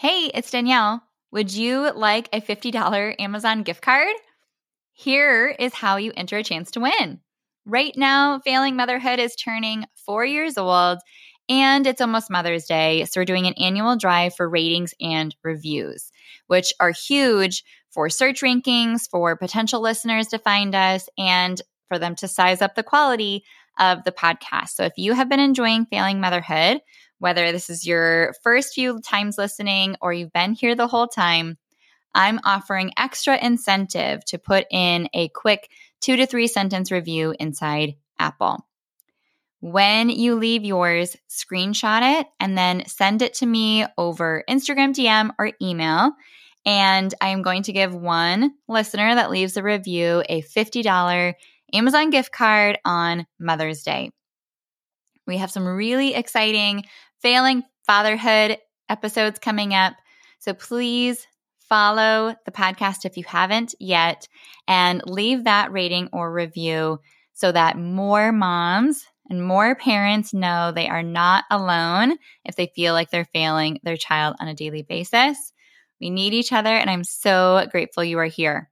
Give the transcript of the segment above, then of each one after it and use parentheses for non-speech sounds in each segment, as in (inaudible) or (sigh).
Hey, it's Danielle. Would you like a $50 Amazon gift card? Here is how you enter a chance to win. Right now, Failing Motherhood is turning four years old and it's almost Mother's Day. So, we're doing an annual drive for ratings and reviews, which are huge for search rankings, for potential listeners to find us, and for them to size up the quality of the podcast. So, if you have been enjoying Failing Motherhood, whether this is your first few times listening or you've been here the whole time, I'm offering extra incentive to put in a quick two to three sentence review inside Apple. When you leave yours, screenshot it and then send it to me over Instagram DM or email. And I am going to give one listener that leaves a review a $50 Amazon gift card on Mother's Day. We have some really exciting failing fatherhood episodes coming up. So please follow the podcast if you haven't yet and leave that rating or review so that more moms and more parents know they are not alone if they feel like they're failing their child on a daily basis. We need each other, and I'm so grateful you are here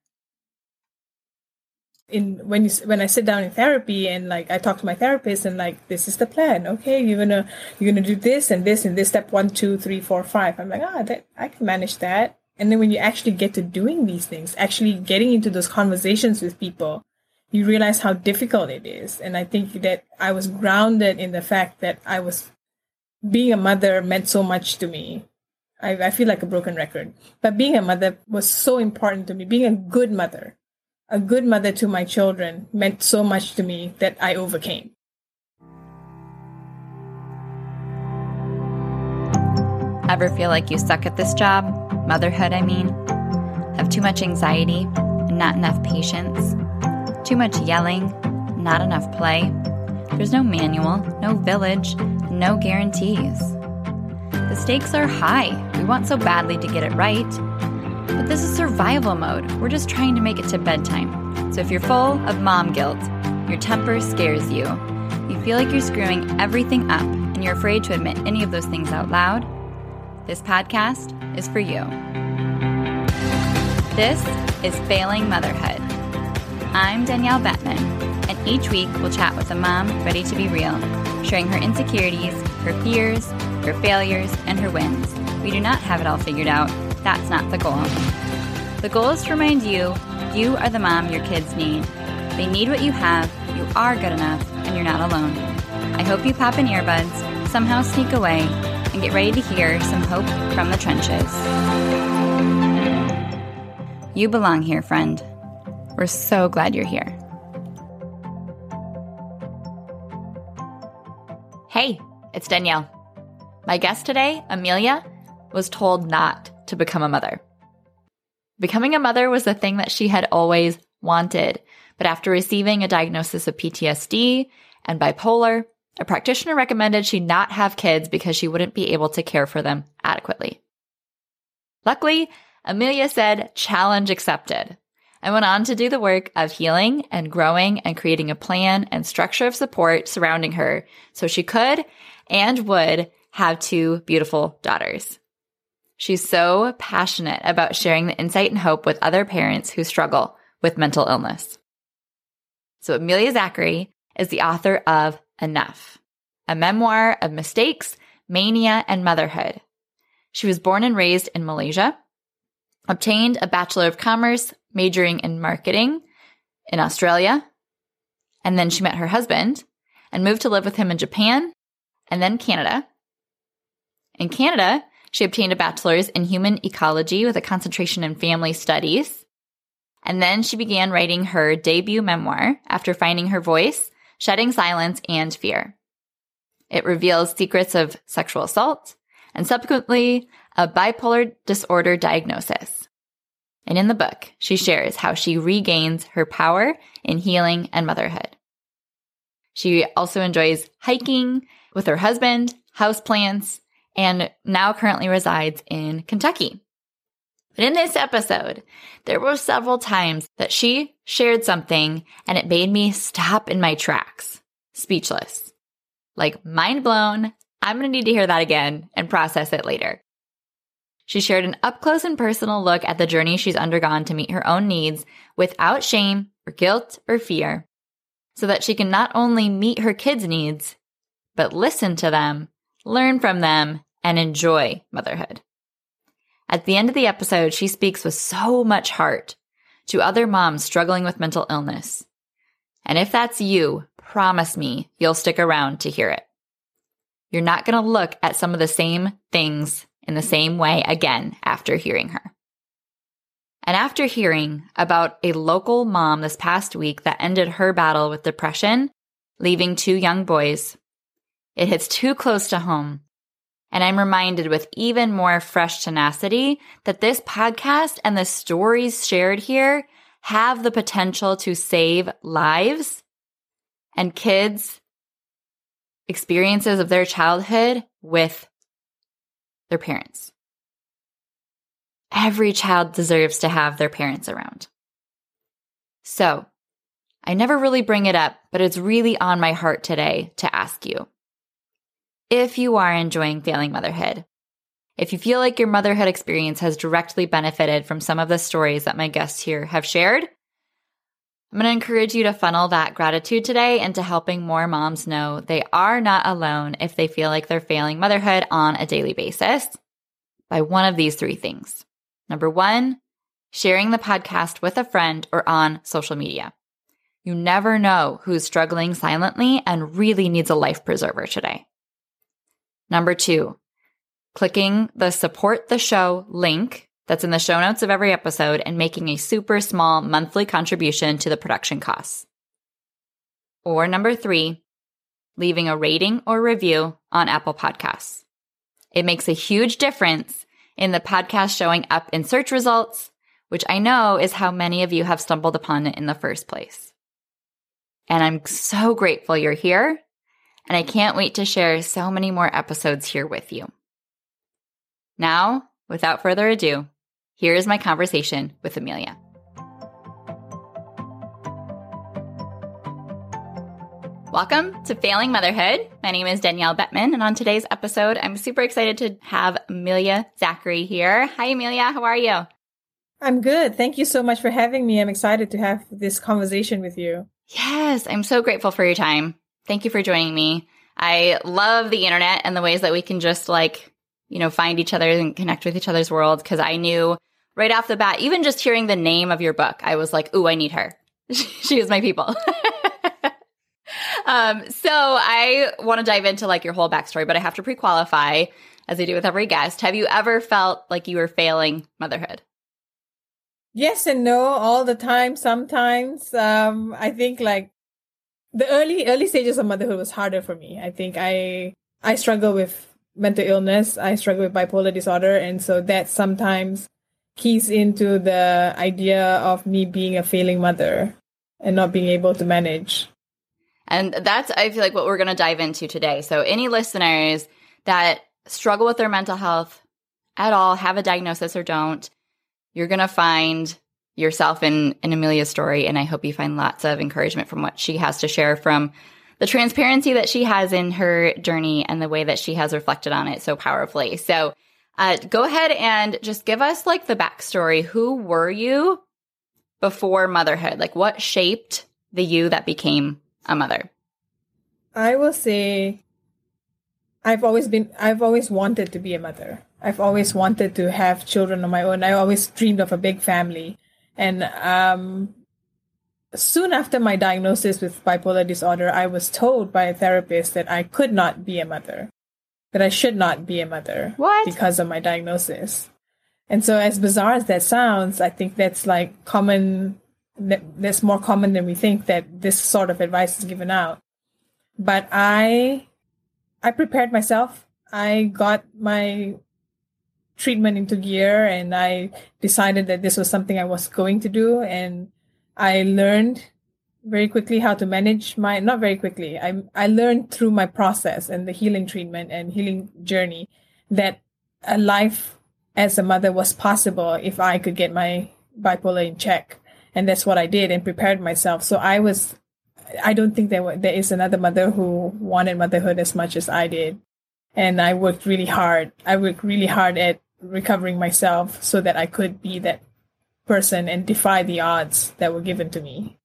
in when you when I sit down in therapy and like I talk to my therapist and like this is the plan. Okay, you're gonna you're gonna do this and this and this step one, two, three, four, five. I'm like, ah, that I can manage that. And then when you actually get to doing these things, actually getting into those conversations with people, you realize how difficult it is. And I think that I was grounded in the fact that I was being a mother meant so much to me. I, I feel like a broken record, but being a mother was so important to me. Being a good mother a good mother to my children meant so much to me that I overcame. Ever feel like you suck at this job? Motherhood, I mean? Have too much anxiety and not enough patience? Too much yelling, not enough play? There's no manual, no village, no guarantees. The stakes are high. We want so badly to get it right but this is survival mode. We're just trying to make it to bedtime. So if you're full of mom guilt, your temper scares you, you feel like you're screwing everything up, and you're afraid to admit any of those things out loud, this podcast is for you. This is Failing Motherhood. I'm Danielle Bettman, and each week we'll chat with a mom ready to be real, sharing her insecurities, her fears, her failures, and her wins. We do not have it all figured out that's not the goal. The goal is to remind you you are the mom your kids need. They need what you have, you are good enough, and you're not alone. I hope you pop in earbuds, somehow sneak away, and get ready to hear some hope from the trenches. You belong here, friend. We're so glad you're here. Hey, it's Danielle. My guest today, Amelia, was told not to become a mother. Becoming a mother was the thing that she had always wanted. But after receiving a diagnosis of PTSD and bipolar, a practitioner recommended she not have kids because she wouldn't be able to care for them adequately. Luckily, Amelia said, challenge accepted, and went on to do the work of healing and growing and creating a plan and structure of support surrounding her so she could and would have two beautiful daughters. She's so passionate about sharing the insight and hope with other parents who struggle with mental illness. So, Amelia Zachary is the author of Enough, a memoir of mistakes, mania, and motherhood. She was born and raised in Malaysia, obtained a Bachelor of Commerce, majoring in marketing in Australia, and then she met her husband and moved to live with him in Japan and then Canada. In Canada, she obtained a bachelor's in human ecology with a concentration in family studies. And then she began writing her debut memoir after finding her voice, shedding silence and fear. It reveals secrets of sexual assault and subsequently a bipolar disorder diagnosis. And in the book, she shares how she regains her power in healing and motherhood. She also enjoys hiking with her husband, houseplants, and now currently resides in Kentucky. But in this episode, there were several times that she shared something and it made me stop in my tracks, speechless. Like mind blown. I'm going to need to hear that again and process it later. She shared an up close and personal look at the journey she's undergone to meet her own needs without shame or guilt or fear, so that she can not only meet her kids' needs, but listen to them, learn from them, and enjoy motherhood. At the end of the episode, she speaks with so much heart to other moms struggling with mental illness. And if that's you, promise me you'll stick around to hear it. You're not going to look at some of the same things in the same way again after hearing her. And after hearing about a local mom this past week that ended her battle with depression, leaving two young boys, it hits too close to home. And I'm reminded with even more fresh tenacity that this podcast and the stories shared here have the potential to save lives and kids' experiences of their childhood with their parents. Every child deserves to have their parents around. So, I never really bring it up, but it's really on my heart today to ask you if you are enjoying failing motherhood, if you feel like your motherhood experience has directly benefited from some of the stories that my guests here have shared, I'm going to encourage you to funnel that gratitude today into helping more moms know they are not alone if they feel like they're failing motherhood on a daily basis by one of these three things. Number one, sharing the podcast with a friend or on social media. You never know who's struggling silently and really needs a life preserver today. Number two, clicking the support the show link that's in the show notes of every episode and making a super small monthly contribution to the production costs. Or number three, leaving a rating or review on Apple Podcasts. It makes a huge difference in the podcast showing up in search results, which I know is how many of you have stumbled upon it in the first place. And I'm so grateful you're here, and I can't wait to share so many more episodes here with you. Now, without further ado, here is my conversation with Amelia. Welcome to Failing Motherhood. My name is Danielle Bettman, and on today's episode, I'm super excited to have Amelia Zachary here. Hi, Amelia. How are you? I'm good. Thank you so much for having me. I'm excited to have this conversation with you. Yes, I'm so grateful for your time. Thank you for joining me. I love the internet and the ways that we can just like, you know, find each other and connect with each other's worlds. Cause I knew right off the bat, even just hearing the name of your book, I was like, ooh, I need her. (laughs) she is my people. (laughs) um, so I want to dive into like your whole backstory, but I have to pre-qualify as I do with every guest. Have you ever felt like you were failing motherhood? Yes and no all the time. Sometimes, um, I think like the early, early stages of motherhood was harder for me. I think I, I struggle with mental illness. I struggle with bipolar disorder. And so that sometimes keys into the idea of me being a failing mother and not being able to manage. And that's, I feel like, what we're going to dive into today. So, any listeners that struggle with their mental health at all, have a diagnosis or don't, you're going to find yourself in, in Amelia's story. And I hope you find lots of encouragement from what she has to share from the transparency that she has in her journey and the way that she has reflected on it so powerfully. So, uh, go ahead and just give us like the backstory. Who were you before motherhood? Like, what shaped the you that became a mother? I will say I've always been, I've always wanted to be a mother. I've always wanted to have children of my own. I always dreamed of a big family. And um, soon after my diagnosis with bipolar disorder, I was told by a therapist that I could not be a mother, that I should not be a mother what? because of my diagnosis. And so, as bizarre as that sounds, I think that's like common that's more common than we think that this sort of advice is given out. But I I prepared myself. I got my treatment into gear and I decided that this was something I was going to do and I learned very quickly how to manage my not very quickly. I I learned through my process and the healing treatment and healing journey that a life as a mother was possible if I could get my bipolar in check and that's what I did and prepared myself. So I was, I don't think there there is another mother who wanted motherhood as much as I did, and I worked really hard. I worked really hard at recovering myself so that I could be that person and defy the odds that were given to me.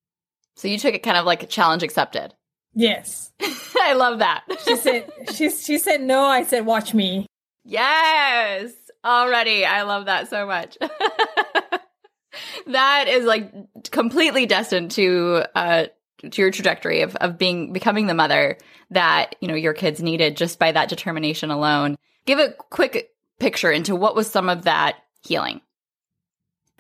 So you took it kind of like a challenge accepted. Yes. (laughs) I love that. she said she she said no, I said watch me. Yes. Already. I love that so much. (laughs) that is like completely destined to uh to your trajectory of of being becoming the mother that, you know, your kids needed just by that determination alone. Give a quick picture into what was some of that healing.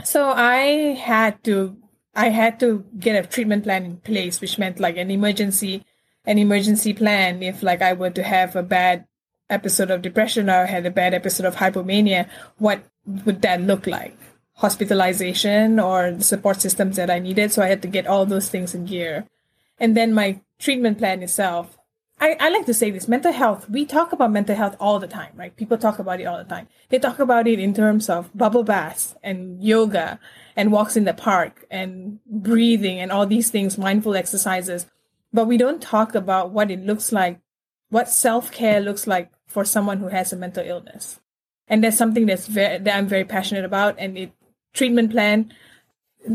So I had to I had to get a treatment plan in place, which meant like an emergency an emergency plan if like I were to have a bad episode of depression or had a bad episode of hypomania, what would that look like? Hospitalization or the support systems that I needed. So I had to get all those things in gear. And then my treatment plan itself. I, I like to say this mental health, we talk about mental health all the time, right? People talk about it all the time. They talk about it in terms of bubble baths and yoga and walks in the park and breathing and all these things, mindful exercises. But we don't talk about what it looks like, what self care looks like for someone who has a mental illness. And that's something that's very, that I'm very passionate about. And it treatment plan,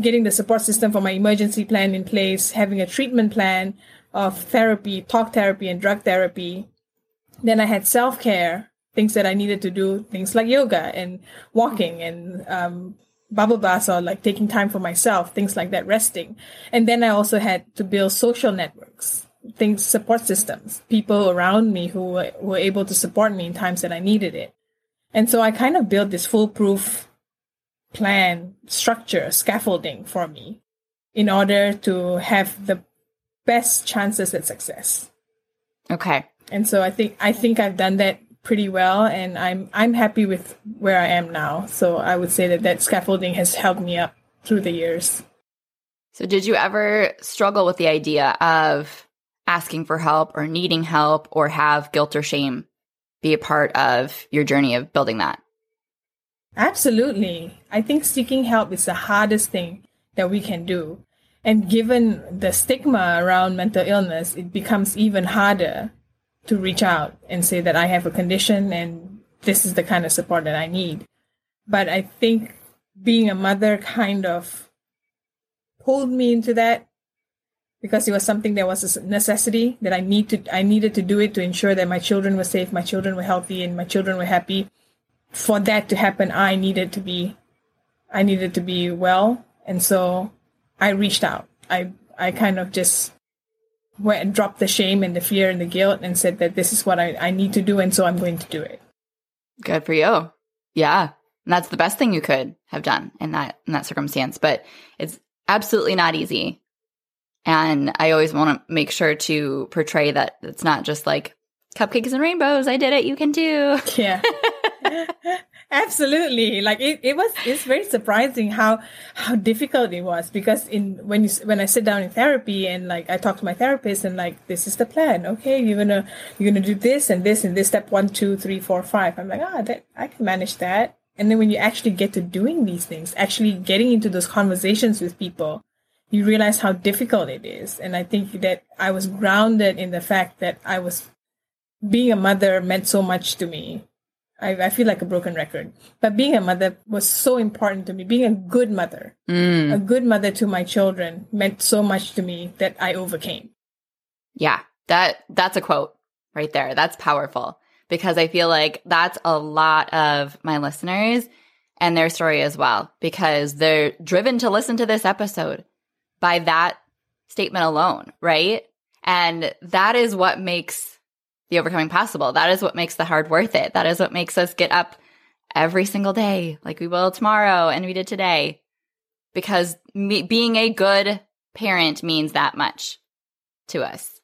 getting the support system for my emergency plan in place, having a treatment plan of therapy, talk therapy and drug therapy. Then I had self care, things that I needed to do, things like yoga and walking and um, bubble baths or like taking time for myself, things like that, resting. And then I also had to build social networks, things, support systems, people around me who were, were able to support me in times that I needed it. And so I kind of built this foolproof plan, structure, scaffolding for me in order to have the best chances at success. Okay. And so I think I think I've done that pretty well and I'm I'm happy with where I am now. So I would say that that scaffolding has helped me up through the years. So did you ever struggle with the idea of asking for help or needing help or have guilt or shame be a part of your journey of building that? Absolutely. I think seeking help is the hardest thing that we can do. And given the stigma around mental illness, it becomes even harder to reach out and say that I have a condition and this is the kind of support that I need. But I think being a mother kind of pulled me into that because it was something that was a necessity that I need to I needed to do it to ensure that my children were safe, my children were healthy and my children were happy. For that to happen, I needed to be I needed to be well. And so I reached out. I I kind of just went and dropped the shame and the fear and the guilt and said that this is what I, I need to do and so I'm going to do it. Good for you. Yeah. And that's the best thing you could have done in that in that circumstance. But it's absolutely not easy. And I always want to make sure to portray that it's not just like cupcakes and rainbows. I did it. You can too. Yeah. (laughs) (laughs) Absolutely. Like it, it was, it's very surprising how, how difficult it was because in, when you, when I sit down in therapy and like I talk to my therapist and like, this is the plan. Okay. You're to, you're to do this and this and this step one, two, three, four, five. I'm like, ah, that, I can manage that. And then when you actually get to doing these things, actually getting into those conversations with people, you realize how difficult it is. And I think that I was grounded in the fact that I was being a mother meant so much to me I, I feel like a broken record. But being a mother was so important to me. Being a good mother, mm. a good mother to my children meant so much to me that I overcame. Yeah, that that's a quote right there. That's powerful because I feel like that's a lot of my listeners and their story as well because they're driven to listen to this episode by that statement alone, right? And that is what makes the overcoming possible. That is what makes the hard worth it. That is what makes us get up every single day, like we will tomorrow and we did today, because me, being a good parent means that much to us.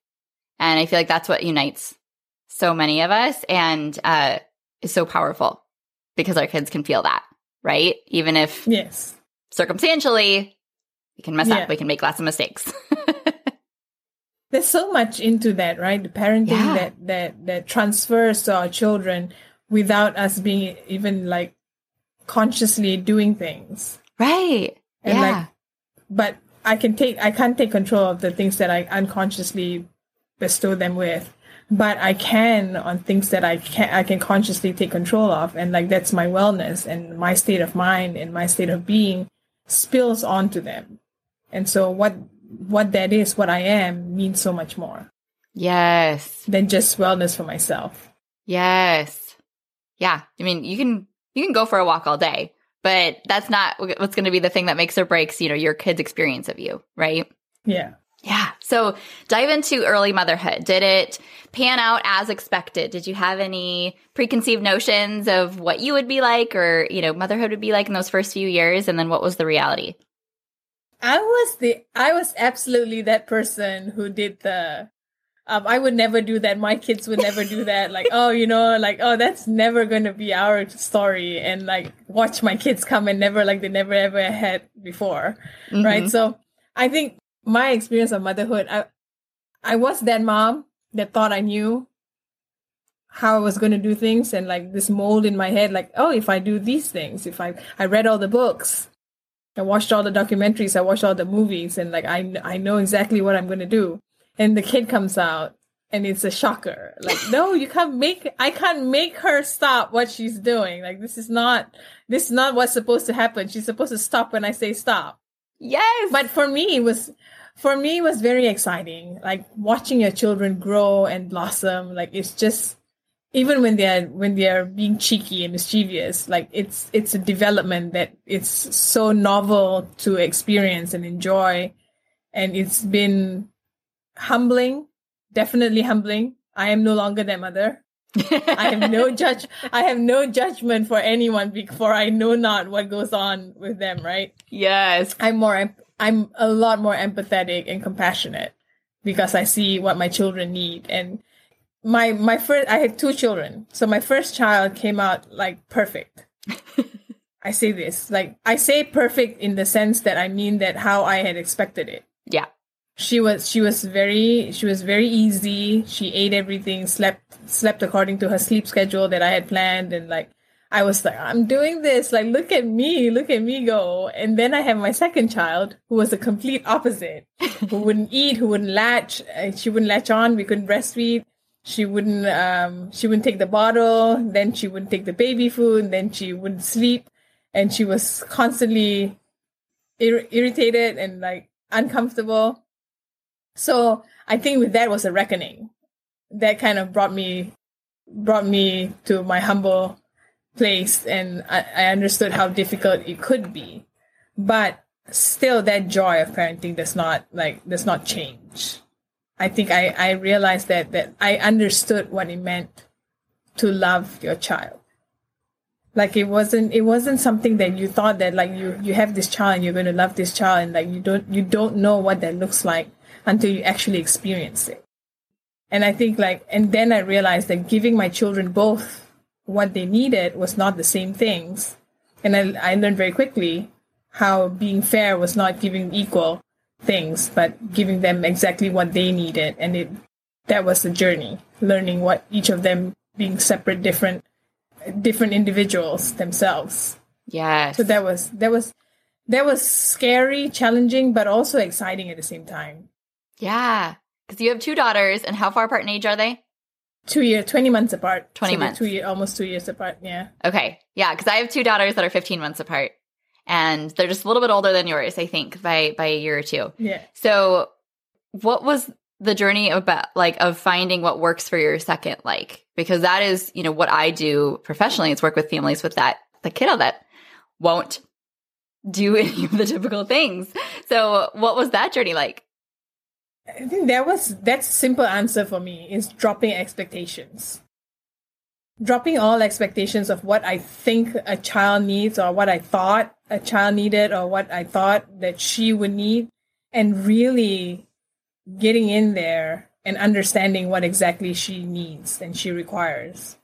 And I feel like that's what unites so many of us and uh, is so powerful because our kids can feel that, right? Even if yes, circumstantially, we can mess yeah. up, we can make lots of mistakes. (laughs) there's so much into that, right? The parenting yeah. that that that transfers to our children without us being even like consciously doing things. Right. And yeah. like but I can take I can't take control of the things that I unconsciously bestow them with. but I can on things that I can I can consciously take control of, and like that's my wellness and my state of mind and my state of being spills onto them, and so what what that is, what I am, means so much more. Yes, than just wellness for myself. Yes, yeah. I mean, you can you can go for a walk all day, but that's not what's going to be the thing that makes or breaks you know your kid's experience of you, right? Yeah. Yeah. So dive into early motherhood. Did it pan out as expected? Did you have any preconceived notions of what you would be like or, you know, motherhood would be like in those first few years? And then what was the reality? I was the, I was absolutely that person who did the, um, I would never do that. My kids would never do that. Like, oh, you know, like, oh, that's never going to be our story. And like, watch my kids come and never, like, they never ever had before. Mm-hmm. Right. So I think my experience of motherhood, I I was that mom that thought I knew how I was going to do things and like this mold in my head, like, oh, if I do these things, if I I read all the books, I watched all the documentaries, I watched all the movies, and like I I know exactly what I'm going to do. And the kid comes out and it's a shocker. Like, no, you can't make I can't make her stop what she's doing. Like this is not this is not what's supposed to happen. She's supposed to stop when I say stop. Yes. But for me, it was for me it was very exciting. Like watching your children grow and blossom. Like it's just even when they're when they're being cheeky and mischievous, like it's it's a development that it's so novel to experience and enjoy. And it's been humbling, definitely humbling. I am no longer their mother. (laughs) I have no judge. I have no judgment for anyone before I know not what goes on with them. Right? Yes. I'm more. I'm a lot more empathetic and compassionate because I see what my children need. And my my first, I had two children, so my first child came out like perfect. (laughs) I say this like I say perfect in the sense that I mean that how I had expected it. Yeah. She was she was very she was very easy. She ate everything slept slept according to her sleep schedule that i had planned. And like i was like i'm doing this. Like look at me. Look at me go. And then i have my second child who was the complete opposite who (laughs) wouldn't eat who wouldn't latch she wouldn't latch on. We couldn't breastfeed she wouldn't um she wouldn't take the bottle then she wouldn't take the baby food then she wouldn't sleep and she was constantly ir- irritated and like uncomfortable so I think with that was a reckoning that kind of brought me brought me to my humble place and I, I understood how difficult it could be. But still that joy of parenting does not like does not change. I think I, I realized that that I understood what it meant to love your child. Like it wasn't it wasn't something that you thought that like you you have this child and you're going to love this child and like you don't you don't know what that looks like until you actually experience it. And I think like, and then I realized that giving my children both what they needed was not the same things. And I, I learned very quickly how being fair was not giving equal things, but giving them exactly what they needed. And it, that was the journey, learning what each of them being separate, different, different individuals themselves. Yes. So that was, that was, that was scary, challenging, but also exciting at the same time. Yeah. Because you have two daughters, and how far apart in age are they? Two years, 20 months apart. 20 so months. Two year, almost two years apart. Yeah. Okay. Yeah. Because I have two daughters that are 15 months apart. And they're just a little bit older than yours, I think, by by a year or two. Yeah. So what was the journey about like of finding what works for your second like? Because that is, you know, what I do professionally is work with families with that the kiddo that won't do (laughs) any of the typical things. So what was that journey like? I think that was that's simple answer for me is dropping expectations. Dropping all expectations of what I think a child needs or what I thought a child needed or what I thought that she would need and really getting in there and understanding what exactly she needs and she requires.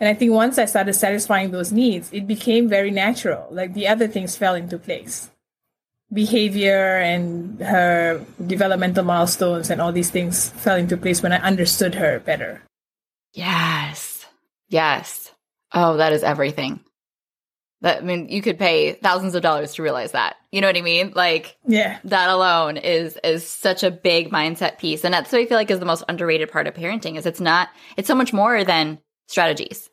And I think once I started satisfying those needs, it became very natural. Like the other things fell into place behavior and her developmental milestones and all these things fell into place when I understood her better. Yes. Yes. Oh, that is everything. That I mean, you could pay thousands of dollars to realize that. You know what I mean? Like Yeah. that alone is is such a big mindset piece. And that's what I feel like is the most underrated part of parenting is it's not it's so much more than strategies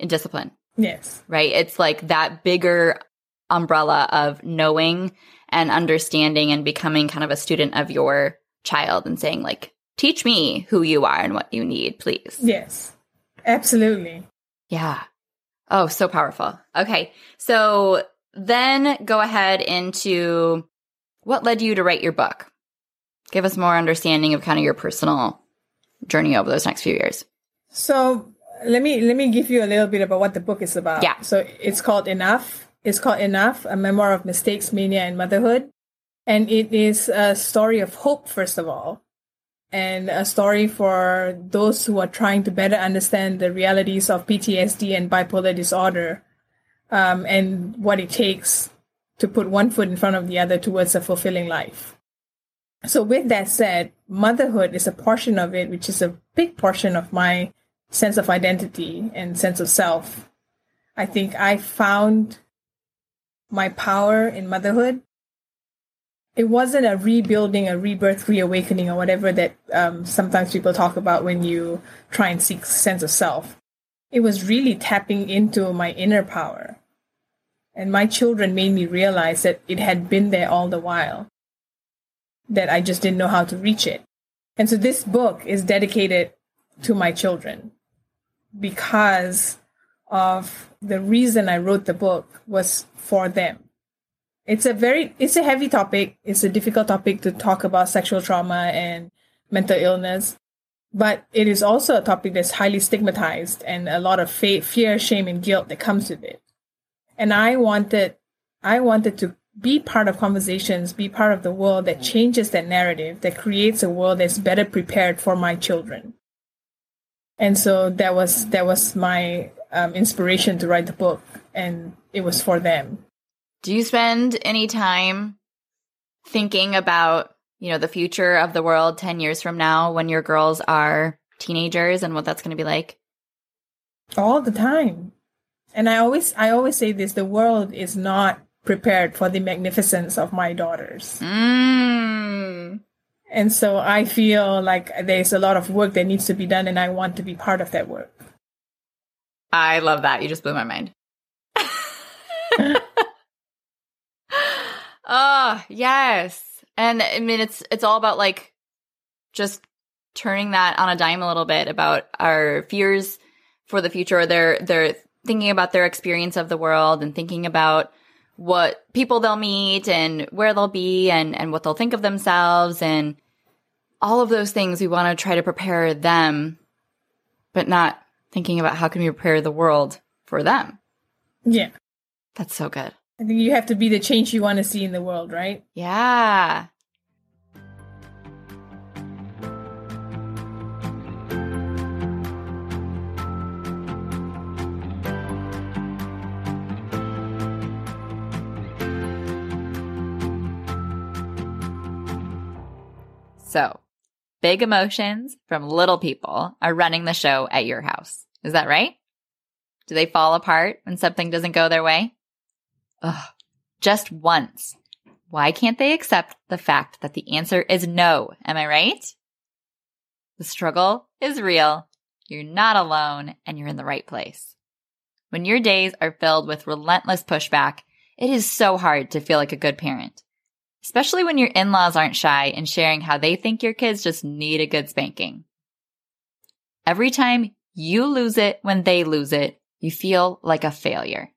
and discipline, Yes. right? It's like that bigger umbrella of knowing and understanding and becoming kind of a student of your child and saying like teach me who you are and what you need, please. Yes. Absolutely. Yeah. Oh, so powerful. Okay. So then go ahead into what led you to write your book. Give us more understanding of kind of your personal journey over those next few years. So let me let me give you a little bit about what the book is about. Yeah. So it's called Enough. It's called Enough: A Memoir of Mistakes, Mania, and Motherhood, and it is a story of hope, first of all, and a story for those who are trying to better understand the realities of PTSD and bipolar disorder, um, and what it takes to put one foot in front of the other towards a fulfilling life. So, with that said, motherhood is a portion of it, which is a big portion of my sense of identity and sense of self. I think I found my power in motherhood. It wasn't a rebuilding, a rebirth, reawakening, or whatever that um, sometimes people talk about when you try and seek sense of self. It was really tapping into my inner power. And my children made me realize that it had been there all the while, that I just didn't know how to reach it. And so this book is dedicated to my children because of the reason I wrote the book was for them. It's a very it's a heavy topic. It's a difficult topic to talk about sexual trauma and mental illness, but it is also a topic that's highly stigmatized and a lot of fa- fear, shame and guilt that comes with it. And I wanted I wanted to be part of conversations, be part of the world that changes that narrative, that creates a world that's better prepared for my children. And so that was that was my um, inspiration to write the book, and it was for them. Do you spend any time thinking about, you know, the future of the world 10 years from now when your girls are teenagers and what that's going to be like? all the time and i always i always say this the world is not prepared for the magnificence of my daughters Mm. and so i feel like there's a lot of work that needs to be done and i want to be part of that work I love that. You just blew my mind. Oh, yes. And I mean it's it's all about like just turning that on a dime a little bit about our fears for the future. They're they're thinking about their experience of the world and thinking about what people they'll meet and where they'll be and and what they'll think of themselves and all of those things we want to try to prepare them but not thinking about how can we prepare the world for them. yeah That's so good. I think you have to be the change you want to see in the world right Yeah. So, big emotions from little people are running the show at your house. Is that right? Do they fall apart when something doesn't go their way? Ugh, just once. Why can't they accept the fact that the answer is no? Am I right? The struggle is real. You're not alone and you're in the right place. When your days are filled with relentless pushback, it is so hard to feel like a good parent. Especially when your in-laws aren't shy in sharing how they think your kids just need a good spanking. Every time you lose it when they lose it, you feel like a failure.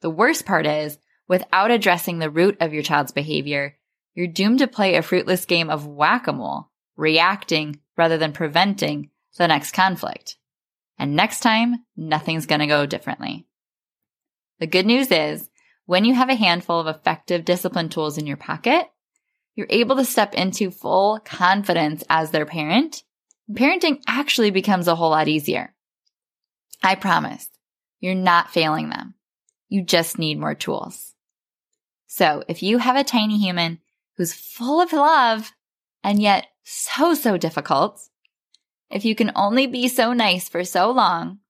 The worst part is, without addressing the root of your child's behavior, you're doomed to play a fruitless game of whack-a-mole, reacting rather than preventing the next conflict. And next time, nothing's gonna go differently. The good news is, when you have a handful of effective discipline tools in your pocket, you're able to step into full confidence as their parent. Parenting actually becomes a whole lot easier. I promise you're not failing them. You just need more tools. So if you have a tiny human who's full of love and yet so, so difficult, if you can only be so nice for so long,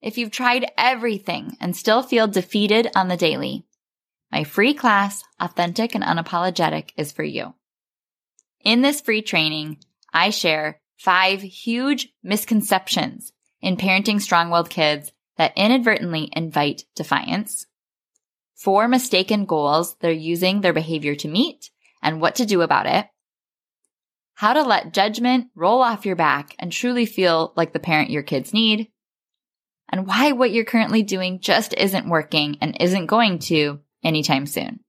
If you've tried everything and still feel defeated on the daily, my free class, Authentic and Unapologetic, is for you. In this free training, I share five huge misconceptions in parenting strong willed kids that inadvertently invite defiance, four mistaken goals they're using their behavior to meet, and what to do about it, how to let judgment roll off your back and truly feel like the parent your kids need, and why what you're currently doing just isn't working and isn't going to anytime soon.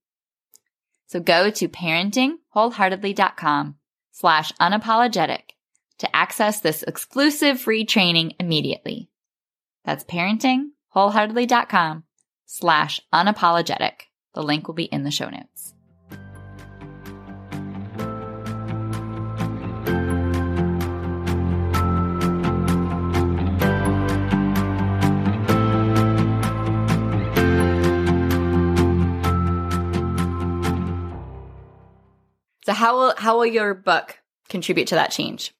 So go to parentingwholeheartedly.com slash unapologetic to access this exclusive free training immediately. That's parentingwholeheartedly.com slash unapologetic. The link will be in the show notes. So how will how will your book contribute to that change?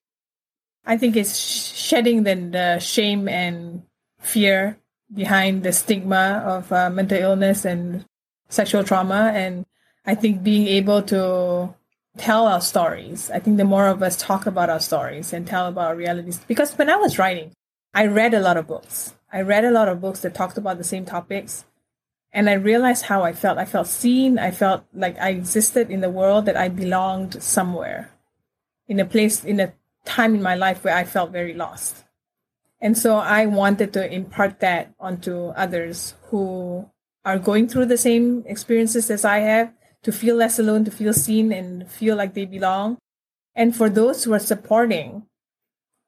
I think it's shedding the, the shame and fear behind the stigma of uh, mental illness and sexual trauma, and I think being able to tell our stories. I think the more of us talk about our stories and tell about our realities, because when I was writing, I read a lot of books. I read a lot of books that talked about the same topics, and I realized how I felt. I felt seen. I felt like I existed in the world, that I belonged somewhere, in a place, in a time in my life where I felt very lost. And so I wanted to impart that onto others who are going through the same experiences as I have, to feel less alone, to feel seen, and feel like they belong. And for those who are supporting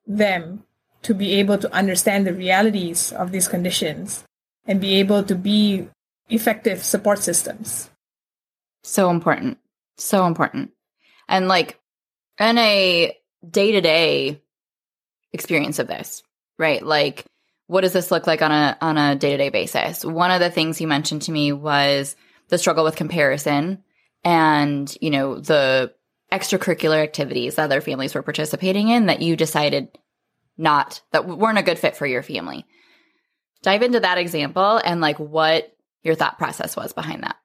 them to be able to understand the realities of these conditions and be able to be effective support systems. So important. So important. And like in a day to day experience of this, right? Like, what does this look like on a on a day to day basis? One of the things you mentioned to me was the struggle with comparison and, you know, the extracurricular activities that other families were participating in that you decided not that weren't a good fit for your family. Dive into that example and like what your thought process was behind that.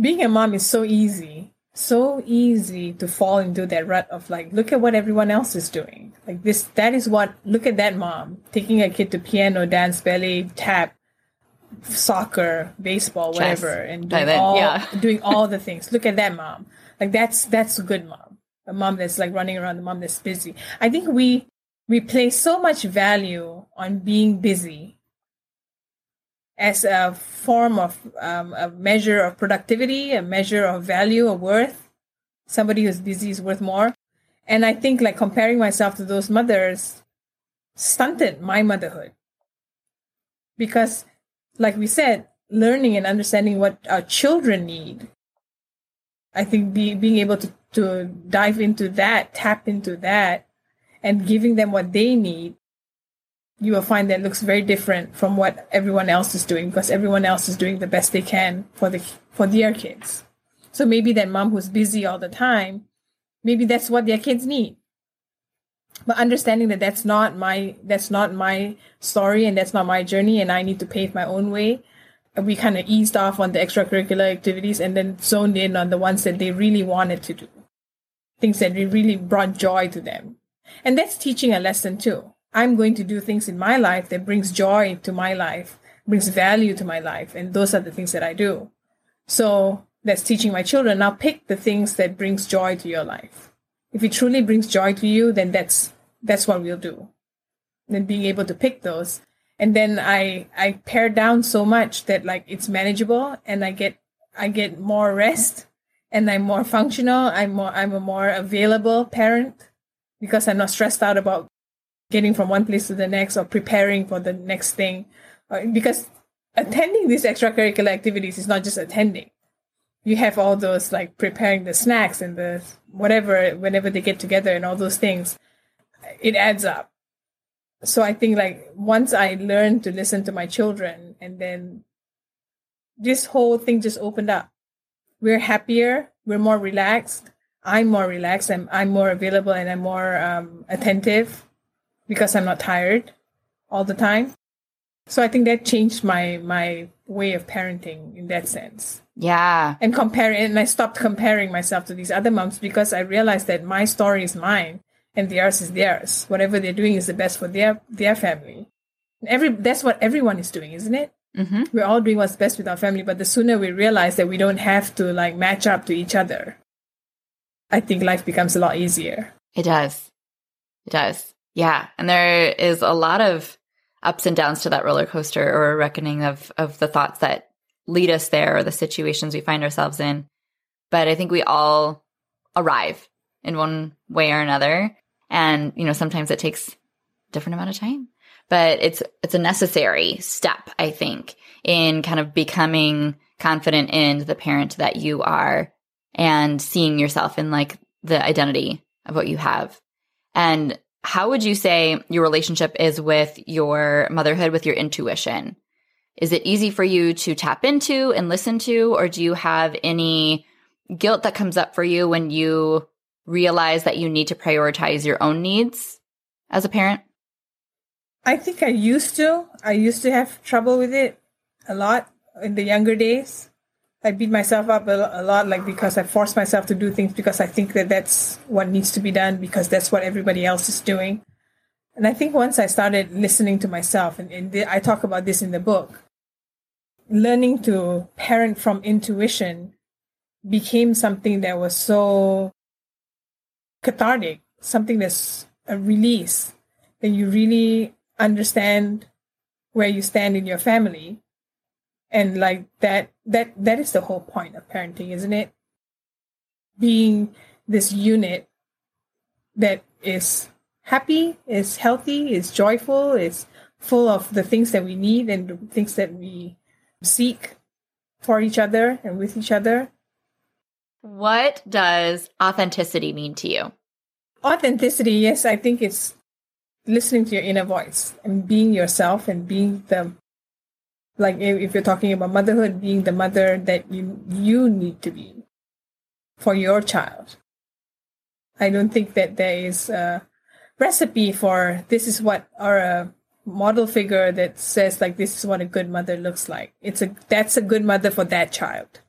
Being a mom is so easy, so easy to fall into that rut of like, look at what everyone else is doing. Like this, that is what, look at that mom taking a kid to piano, dance, ballet, tap, soccer, baseball, Chess. whatever, and doing all, yeah. (laughs) doing all the things. Look at that mom. Like that's, that's a good mom. A mom that's like running around, the mom that's busy. I think we, we place so much value on being busy as a form of um, a measure of productivity, a measure of value or worth. Somebody who's busy is worth more. And I think like comparing myself to those mothers stunted my motherhood. Because, like we said, learning and understanding what our children need. I think be, being able to, to dive into that, tap into that, and giving them what they need you will find that looks very different from what everyone else is doing because everyone else is doing the best they can for the for their kids. So maybe that mom who's busy all the time, maybe that's what their kids need. But understanding that that's not my that's not my story and that's not my journey and I need to pave my own way. We kind of eased off on the extracurricular activities and then zoned in on the ones that they really wanted to do. Things that really brought joy to them. And that's teaching a lesson too I'm going to do things in my life that brings joy to my life, brings value to my life, and those are the things that I do. So that's teaching my children. Now pick the things that brings joy to your life. If it truly brings joy to you, then that's that's what we'll do. Then being able to pick those. And then I I pare down so much that like it's manageable and I get I get more rest and I'm more functional. I'm more I'm a more available parent because I'm not stressed out about getting from one place to the next or preparing for the next thing. Uh, because attending these extracurricular activities is not just attending. You have all those like preparing the snacks and the whatever whenever they get together and all those things. It adds up. So I think like once I learned to listen to my children and then this whole thing just opened up. We're happier, we're more relaxed. I'm more relaxed, I'm, I'm more available and I'm more um, attentive because I'm not tired all the time. So I think that changed my my way of parenting in that sense. Yeah. And compare and I stopped comparing myself to these other moms because I realized that my story is mine and theirs is theirs. Whatever they're doing is the best for their their family. Every that's what everyone is doing, isn't it? Mm-hmm. We're all doing what's best with our family, but the sooner we realize that we don't have to like match up to each other, I think life becomes a lot easier. It does. It does. Yeah. And there is a lot of ups and downs to that roller coaster or a reckoning of of the thoughts that lead us there or the situations we find ourselves in. But I think we all arrive in one way or another. And, you know, sometimes it takes different amount of time. But it's it's a necessary step, I think, in kind of becoming confident in the parent that you are and seeing yourself in like the identity of what you have. And how would you say your relationship is with your motherhood, with your intuition? Is it easy for you to tap into and listen to, or do you have any guilt that comes up for you when you realize that you need to prioritize your own needs as a parent? I think I used to. I used to have trouble with it a lot in the younger days. I beat myself up a, lot, like because I force myself to do things because I think that that's what needs to be done because that's what everybody else is doing. And I think once I started listening to myself, and, and I talk about this in the book, learning to parent from intuition became something that was so cathartic, something that's a release that you really understand where you stand in your family and like that that that is the whole point of parenting isn't it? Being this unit that is happy is healthy is joyful is full of the things that we need and the things that we seek for each other and with each other. What does authenticity mean to you? Authenticity yes i think it's listening to your inner voice and being yourself and being the like if you're talking about motherhood being the mother that you you need to be for your child. I don't think that there is a recipe for this is what or a model figure that says like this is what a good mother looks like. It's a that's a good mother for that child.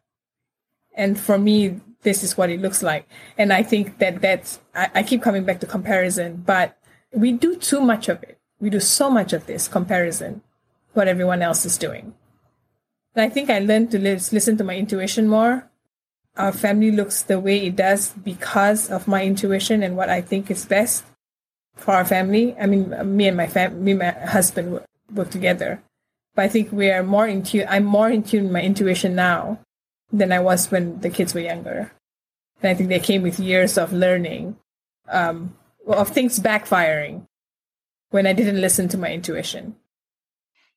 And for me this is what it looks like. And i think that that's I, I keep coming back to comparison but we do too much of it. We do so much of this comparison what everyone else is doing. And I think I learned to listen to my intuition more. Our family looks the way it does because of my intuition and what I think is best for our family. I mean, me and my fam- me and my husband work, work together, but I think we are more in tune. I'm more in tune with my intuition now than I was when the kids were younger. And I think they came with years of learning, um, of things backfiring when I didn't listen to my intuition.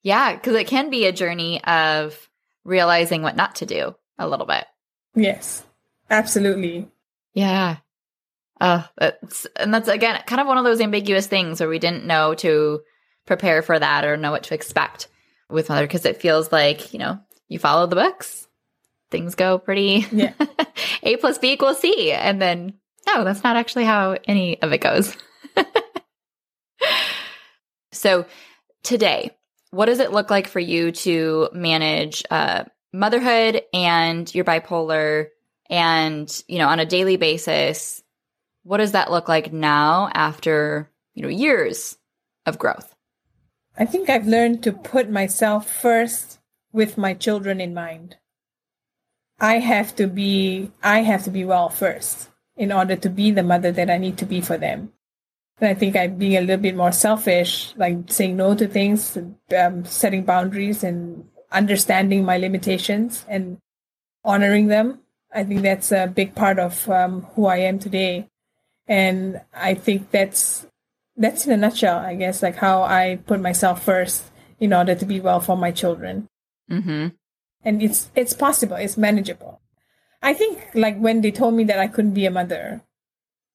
Yeah, because it can be a journey of realizing what not to do a little bit. Yes, absolutely. Yeah. Uh, that's, and that's again kind of one of those ambiguous things where we didn't know to prepare for that or know what to expect with mother because it feels like, you know, you follow the books, things go pretty yeah. (laughs) A plus B equals C. And then, no, that's not actually how any of it goes. (laughs) so today, what does it look like for you to manage uh, motherhood and your bipolar and you know on a daily basis what does that look like now after you know years of growth? I think i've learned to put myself first with my children in mind. I have to be i have to be well first in order to be the mother that i need to be for them and I think I'm being a little bit more selfish, like saying no to things, um, setting boundaries, and understanding my limitations and honoring them. I think that's a big part of um, who I am today, and I think that's that's in a nutshell, I guess, like how I put myself first in order to be well for my children. Mm-hmm. And it's it's possible. It's manageable. I think like when they told me that I couldn't be a mother,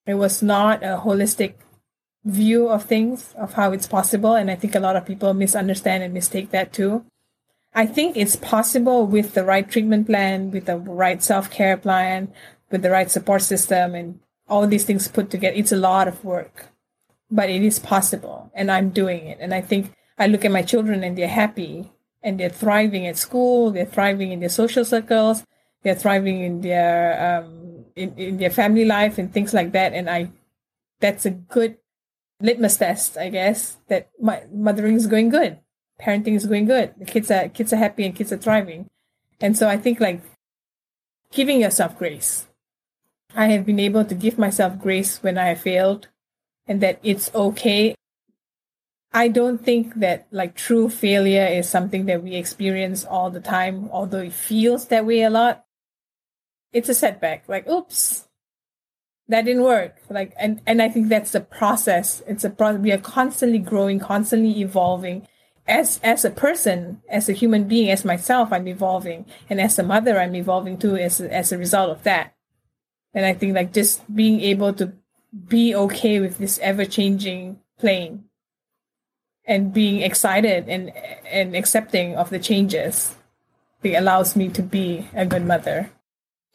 it was not a holistic view of things of how it's possible and i think a lot of people misunderstand and mistake that too. I think it's possible with the right treatment plan with the right self-care plan with the right support system and all these things put together. It's a lot of work but it is possible and i'm doing it. And i think I look at my children and they're happy and they're thriving at school, they're thriving in their social circles, they're thriving in their um, in, in their family life and things like that. And I that's a good litmus test, I guess, that my mothering is going good, parenting is going good. The kids are kids are happy and kids are thriving. And so I think like giving yourself grace. I have been able to give myself grace when I have failed and that it's okay. I don't think that like true failure is something that we experience all the time, although it feels that way a lot. It's a setback. Like, oops, that didn't work. Like and and i think that's the process. It's a process we are constantly growing constantly evolving as as a person as a human being as myself i'm evolving. And as a mother i'm evolving too as as a result of that. And i think like just being able to be okay with this ever changing plane and being excited and and accepting of the changes it allows me to be a good mother.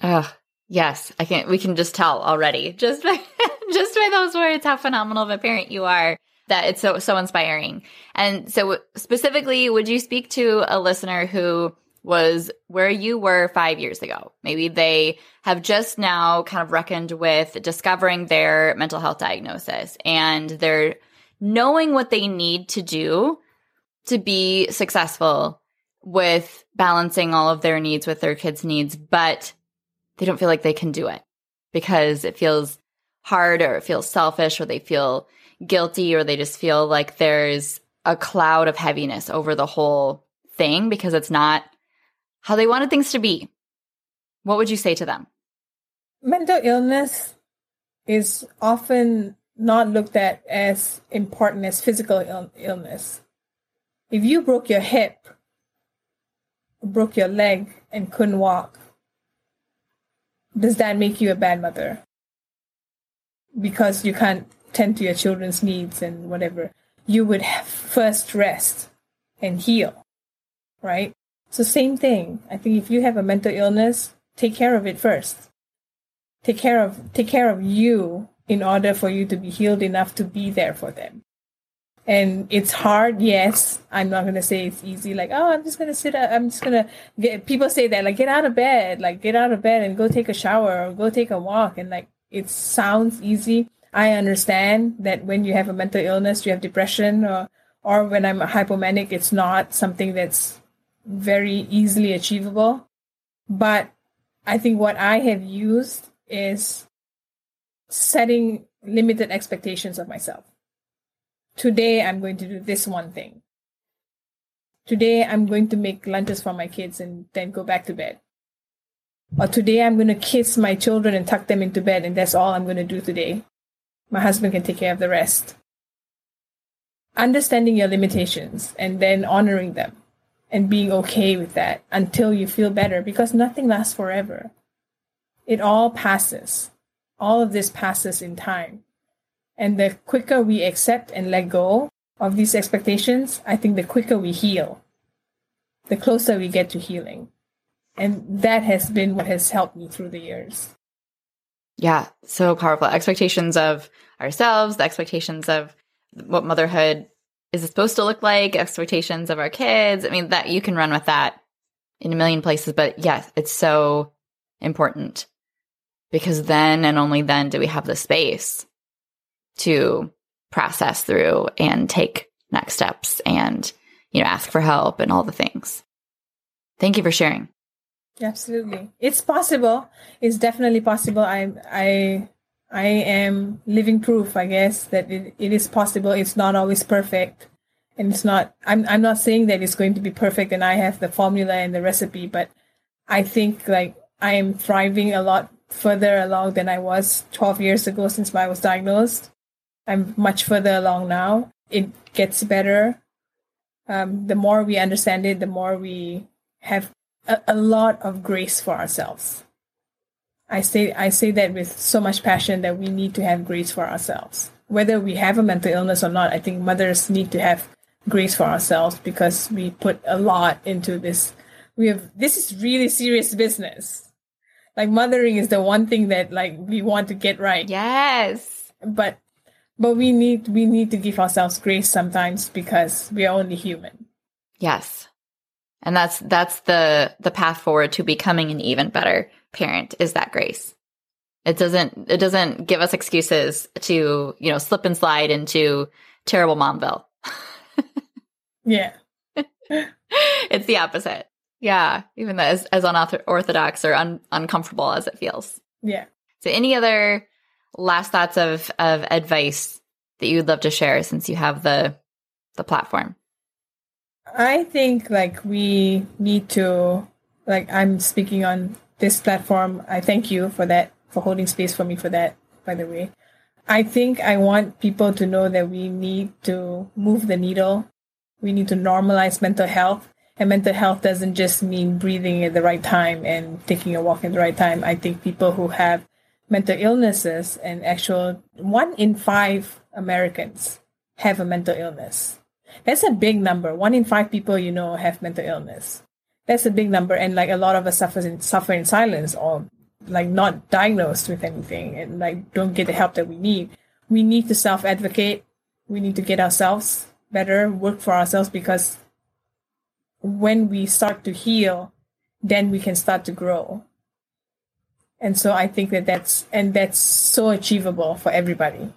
Ah, Yes, I can. We can just tell already, just by (laughs) just by those words, how phenomenal of a parent you are. That it's so so inspiring. And so, specifically, would you speak to a listener who was where you were five years ago? Maybe they have just now kind of reckoned with discovering their mental health diagnosis, and they're knowing what they need to do to be successful with balancing all of their needs with their kids' needs, but they don't feel like they can do it because it feels hard or it feels selfish or they feel guilty or they just feel like there's a cloud of heaviness over the whole thing because it's not how they wanted things to be. What would you say to them? Mental illness is often not looked at as important as physical Ill- illness. If you broke your hip, broke your leg, and couldn't walk, does that make you a bad mother? Because you can't tend to your children's needs and whatever. You would first rest and heal, right? So same thing. I think if you have a mental illness, take care of it first. Take care of take care of you in order for you to be healed enough to be there for them and it's hard yes. I'm not going to say it's easy like oh i'm just going to sit up i'm just going to get people say that like get out of bed like get out of bed and go take a shower or go take a walk and like it sounds easy. I understand that when you have a mental illness you have depression or or when i'm hypomanic it's not something that's very easily achievable. But i think what i have used is setting limited expectations of myself today I'm going to do this one thing. Today I'm going to make lunches for my kids and then go back to bed. Or today I'm going to kiss my children and tuck them into bed and that's all I'm going to do today. My husband can take care of the rest. Understanding your limitations and then honoring them and being okay with that until you feel better because nothing lasts forever. It all passes. All of this passes in time. And the quicker we accept and let go of these expectations, I think the quicker we heal, the closer we get to healing. And that has been what has helped me through the years. Yeah, so powerful. Expectations of ourselves, the expectations of what motherhood is supposed to look like, expectations of our kids. I mean, that you can run with that in a million places, but yes, it's so important because then and only then do we have the space to process through and take next steps and you know ask for help and all the things. Thank you for sharing. Absolutely. It's possible. It's definitely possible. I i i am living proof i guess that it, it is possible. It's not always perfect. And it's not I'm, I'm not saying that it's going to be perfect and i have the formula and the recipe but i think like i am thriving a lot further along than i was 12 years ago since i was diagnosed I'm much further along now. It gets better. Um, the more we understand it, the more we have a, a lot of grace for ourselves. I say I say that with so much passion that we need to have grace for ourselves. Whether we have a mental illness or not, I think mothers need to have grace for ourselves because we put a lot into this. We have this is really serious business. Like mothering is the one thing that like we want to get right. Yes. But but we need we need to give ourselves grace sometimes because we are only human. Yes. And that's that's the the path forward to becoming an even better parent is that grace. It doesn't it doesn't give us excuses to, you know, slip and slide into terrible momville. (laughs) yeah. (laughs) it's the opposite. Yeah, even as as unorthodox or un, uncomfortable as it feels. Yeah. So, any other last thoughts of of advice that you'd love to share since you have the the platform? I think like we need to like I'm speaking on this platform. I thank you for that for holding space for me for that by the way. I think I want people to know that we need to move the needle. We need to normalize mental health. And mental health doesn't just mean breathing at the right time and taking a walk at the right time. I think people who have mental illnesses and actual one in five Americans have a mental illness. That's a big number. One in five people you know have mental illness. That's a big number, and like a lot of us suffer in suffer in silence or like not diagnosed with anything and like don't get the help that we need. We need to self advocate. We need to get ourselves better, work for ourselves because when we start to heal, then we can start to grow. And so I think that that's and that's so achievable for everybody.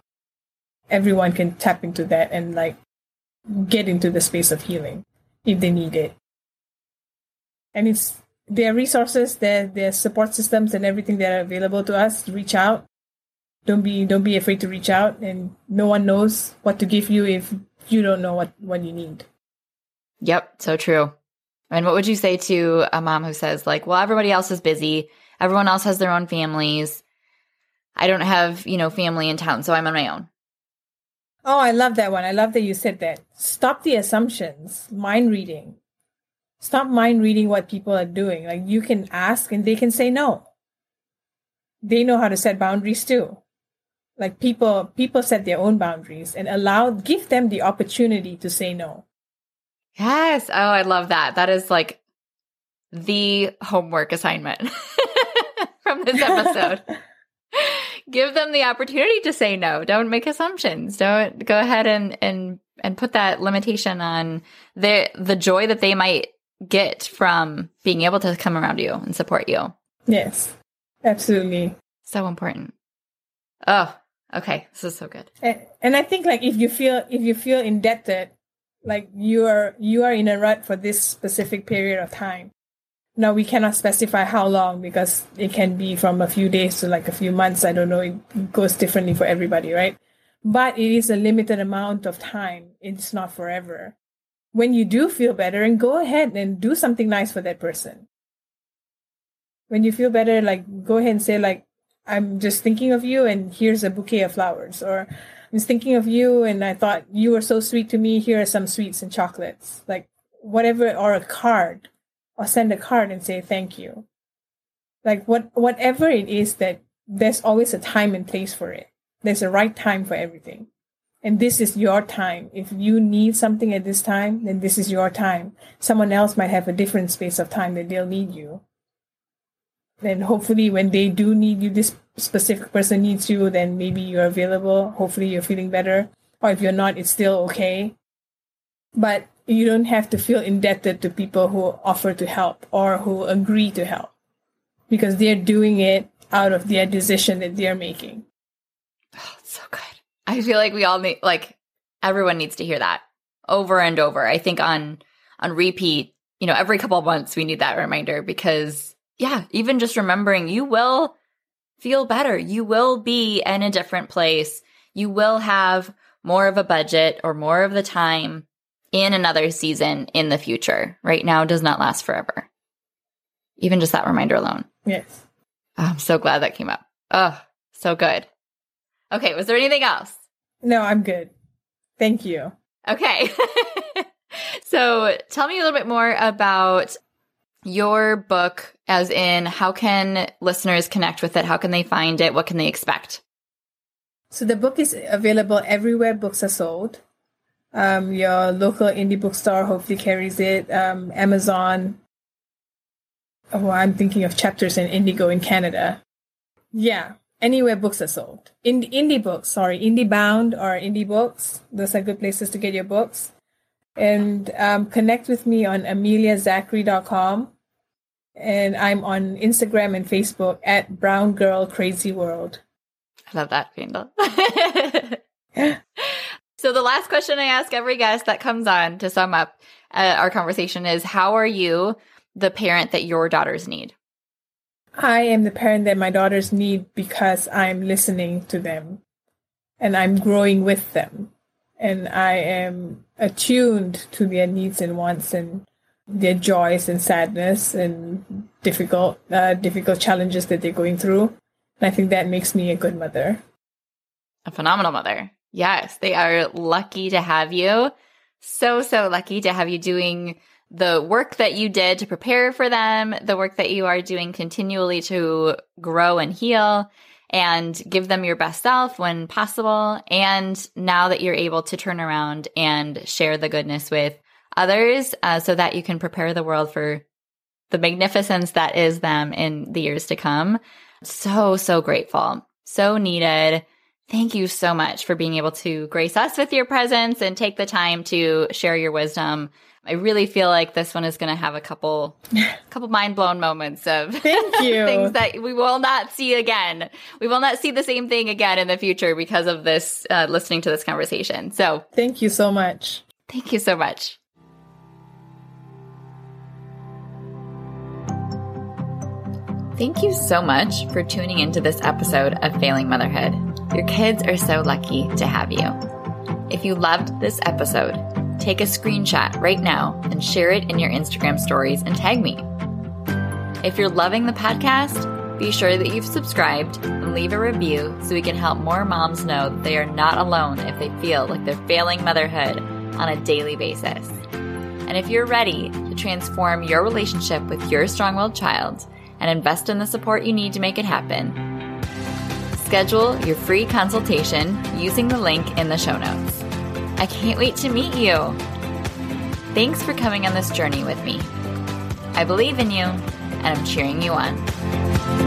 Everyone can tap into that and like get into the space of healing if they need it. And it's there are resources, there there are support systems and everything that are available to us. Reach out. Don't be don't be afraid to reach out and no one knows what to give you if you don't know what, what you need. Yep, so true. And what would you say to a mom who says, like, well, everybody else is busy. Everyone else has their own families. I don't have, you know, family in town, so I'm on my own. Oh, I love that one. I love that you said that. Stop the assumptions, mind reading. Stop mind reading what people are doing. Like you can ask and they can say no. They know how to set boundaries too. Like people people set their own boundaries and allow give them the opportunity to say no. Yes. Oh, I love that. That is like the homework assignment (laughs) from this episode. (laughs) Give them the opportunity to say no. Don't make assumptions. Don't go ahead and and and put that limitation on the the joy that they might get from being able to come around you and support you. Yes. Absolutely. So important. Oh, okay. This is so good. And, and I think like if you feel if you feel indebted, like you are you are in a rut for this specific period of time now we cannot specify how long because it can be from a few days to like a few months. I don't know. It goes differently for everybody, right? But it is a limited amount of time. It's not forever. When you do feel better, and go ahead and do something nice for that person. When you feel better, like go ahead and say like, I'm just thinking of you and here's a bouquet of flowers or I was thinking of you and I thought you were so sweet to me. Here are some sweets and chocolates, like whatever, or a card or send a card and say thank you. Like what whatever it is that there's always a time and place for it. There's a right time for everything. And this is your time. If you need something at this time, then this is your time. Someone else might have a different space of time that they'll need you. Then hopefully when they do need you, this specific person needs you, then maybe you're available. Hopefully you're feeling better. Or if you're not, it's still okay. But you don't have to feel indebted to people who offer to help or who agree to help because they're doing it out of their decision that they're making. Oh, so good. I feel like we all need like everyone needs to hear that over and over. I think on on repeat, you know, every couple of months we need that reminder because yeah, even just remembering you will feel better. You will be in a different place. You will have more of a budget or more of the time in another season in the future. Right now does not last forever. Even just that reminder alone. Yes. Oh, I'm so glad that came up. Oh, so good. Okay, was there anything else? No, I'm good. Thank you. Okay. (laughs) so tell me a little bit more about your book, as in how can listeners connect with it? How can they find it? What can they expect? So the book is available everywhere books are sold. Um, your local indie bookstore hopefully carries it. Um, Amazon. Oh, I'm thinking of chapters in Indigo in Canada. Yeah. anywhere books are sold. Indie, indie books, sorry, IndieBound or indie books. Those are good places to get your books. And um, connect with me on ameliazachary.com. And I'm on Instagram and Facebook at Brown Girl Crazy World. I love that handle. (laughs) (laughs) so the last question I ask every guest that comes on to sum up uh, our conversation is how are you the parent that your daughters need? I am the parent that my daughters need because I'm listening to them and I'm growing with them and I am attuned to their needs and wants and their joys and sadness and difficult uh, difficult challenges that they're going through. And I think that makes me a good mother. A phenomenal mother. Yes, they are lucky to have you. So so lucky to have you doing the work that you did to prepare for them, the work that you are doing continually to grow and heal and give them your best self when possible. And now that you're able to turn around and share the goodness with others uh, so that you can prepare the world for the magnificence that is them in the years to come. So, so grateful. So needed. Thank you so much for being able to grace us with your presence and take the time to share your wisdom I really feel like this one is going to have a couple, (laughs) couple mind blown moments of Thank you. (laughs) things that we will not see again. We will not see the same thing again in the future because of this, uh, listening to this conversation. So thank you so much. Thank you so much. Thank you so much for tuning into this episode of Failing Motherhood. Your kids are so lucky to have you. If you loved this episode, take a screenshot right now and share it in your Instagram stories and tag me. If you're loving the podcast, be sure that you've subscribed and leave a review so we can help more moms know that they are not alone if they feel like they're failing motherhood on a daily basis. And if you're ready to transform your relationship with your strong willed child and invest in the support you need to make it happen, schedule your free consultation using the link in the show notes. I can't wait to meet you. Thanks for coming on this journey with me. I believe in you, and I'm cheering you on.